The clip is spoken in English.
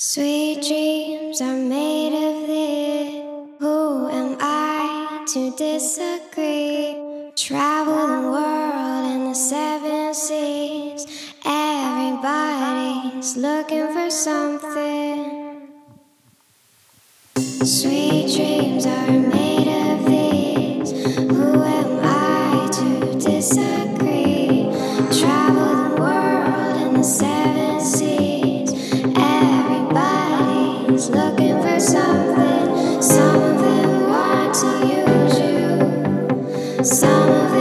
Sweet dreams are made of this. Who am I to disagree? Travel the world in the seven seas. Everybody's looking for something. love.